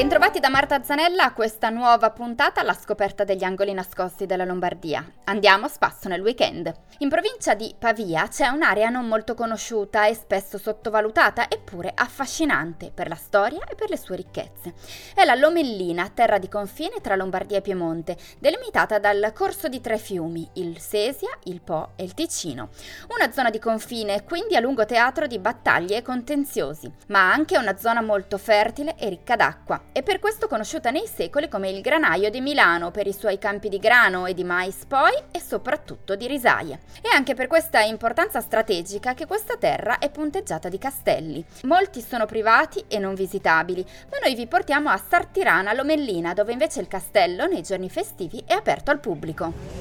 Bentrovati da Marta Zanella a questa nuova puntata alla scoperta degli angoli nascosti della Lombardia. Andiamo a spasso nel weekend. In provincia di Pavia c'è un'area non molto conosciuta e spesso sottovalutata, eppure affascinante per la storia e per le sue ricchezze. È la Lomellina, terra di confine tra Lombardia e Piemonte, delimitata dal corso di tre fiumi, il Sesia, il Po e il Ticino. Una zona di confine, quindi a lungo teatro di battaglie e contenziosi, ma anche una zona molto fertile e ricca d'acqua e per questo conosciuta nei secoli come il granaio di Milano per i suoi campi di grano e di mais poi e soprattutto di risaie. È anche per questa importanza strategica che questa terra è punteggiata di castelli. Molti sono privati e non visitabili, ma noi vi portiamo a Sartirana Lomellina dove invece il castello nei giorni festivi è aperto al pubblico.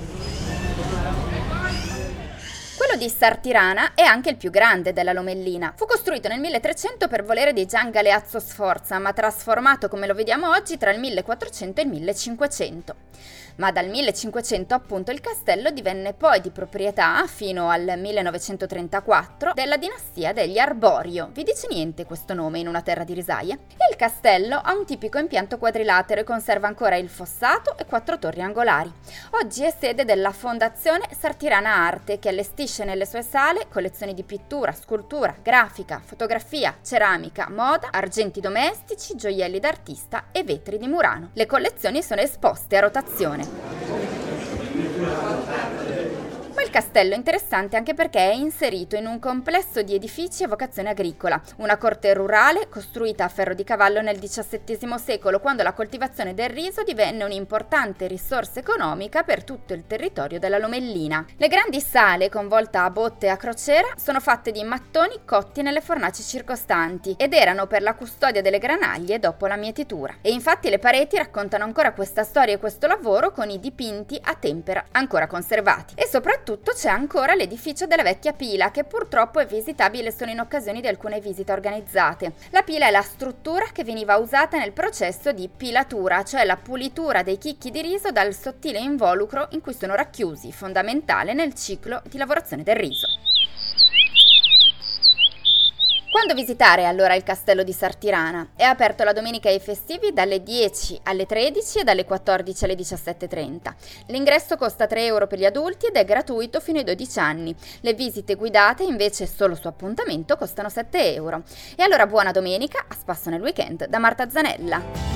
Quello di Sartirana è anche il più grande della Lomellina. Fu costruito nel 1300 per volere di Gian Galeazzo Sforza, ma trasformato come lo vediamo oggi tra il 1400 e il 1500 ma dal 1500 appunto il castello divenne poi di proprietà fino al 1934 della dinastia degli Arborio. Vi dice niente questo nome in una terra di risaie? Il castello ha un tipico impianto quadrilatero e conserva ancora il fossato e quattro torri angolari. Oggi è sede della Fondazione Sartirana Arte che allestisce nelle sue sale collezioni di pittura, scultura, grafica, fotografia, ceramica, moda, argenti domestici, gioielli d'artista e vetri di Murano. Le collezioni sono esposte a rotazione. Il castello è interessante anche perché è inserito in un complesso di edifici a vocazione agricola, una corte rurale costruita a ferro di cavallo nel XVII secolo, quando la coltivazione del riso divenne un'importante risorsa economica per tutto il territorio della Lomellina. Le grandi sale, con volta a botte e a crociera, sono fatte di mattoni cotti nelle fornaci circostanti ed erano per la custodia delle granaglie dopo la mietitura. E infatti le pareti raccontano ancora questa storia e questo lavoro con i dipinti a tempera ancora conservati. E soprattutto soprattutto c'è ancora l'edificio della vecchia pila che purtroppo è visitabile solo in occasione di alcune visite organizzate. La pila è la struttura che veniva usata nel processo di pilatura, cioè la pulitura dei chicchi di riso dal sottile involucro in cui sono racchiusi, fondamentale nel ciclo di lavorazione del riso. Quando visitare allora il castello di Sartirana? È aperto la domenica e i festivi dalle 10 alle 13 e dalle 14 alle 17.30. L'ingresso costa 3 euro per gli adulti ed è gratuito fino ai 12 anni. Le visite guidate invece solo su appuntamento costano 7 euro. E allora buona domenica, a spasso nel weekend da Marta Zanella.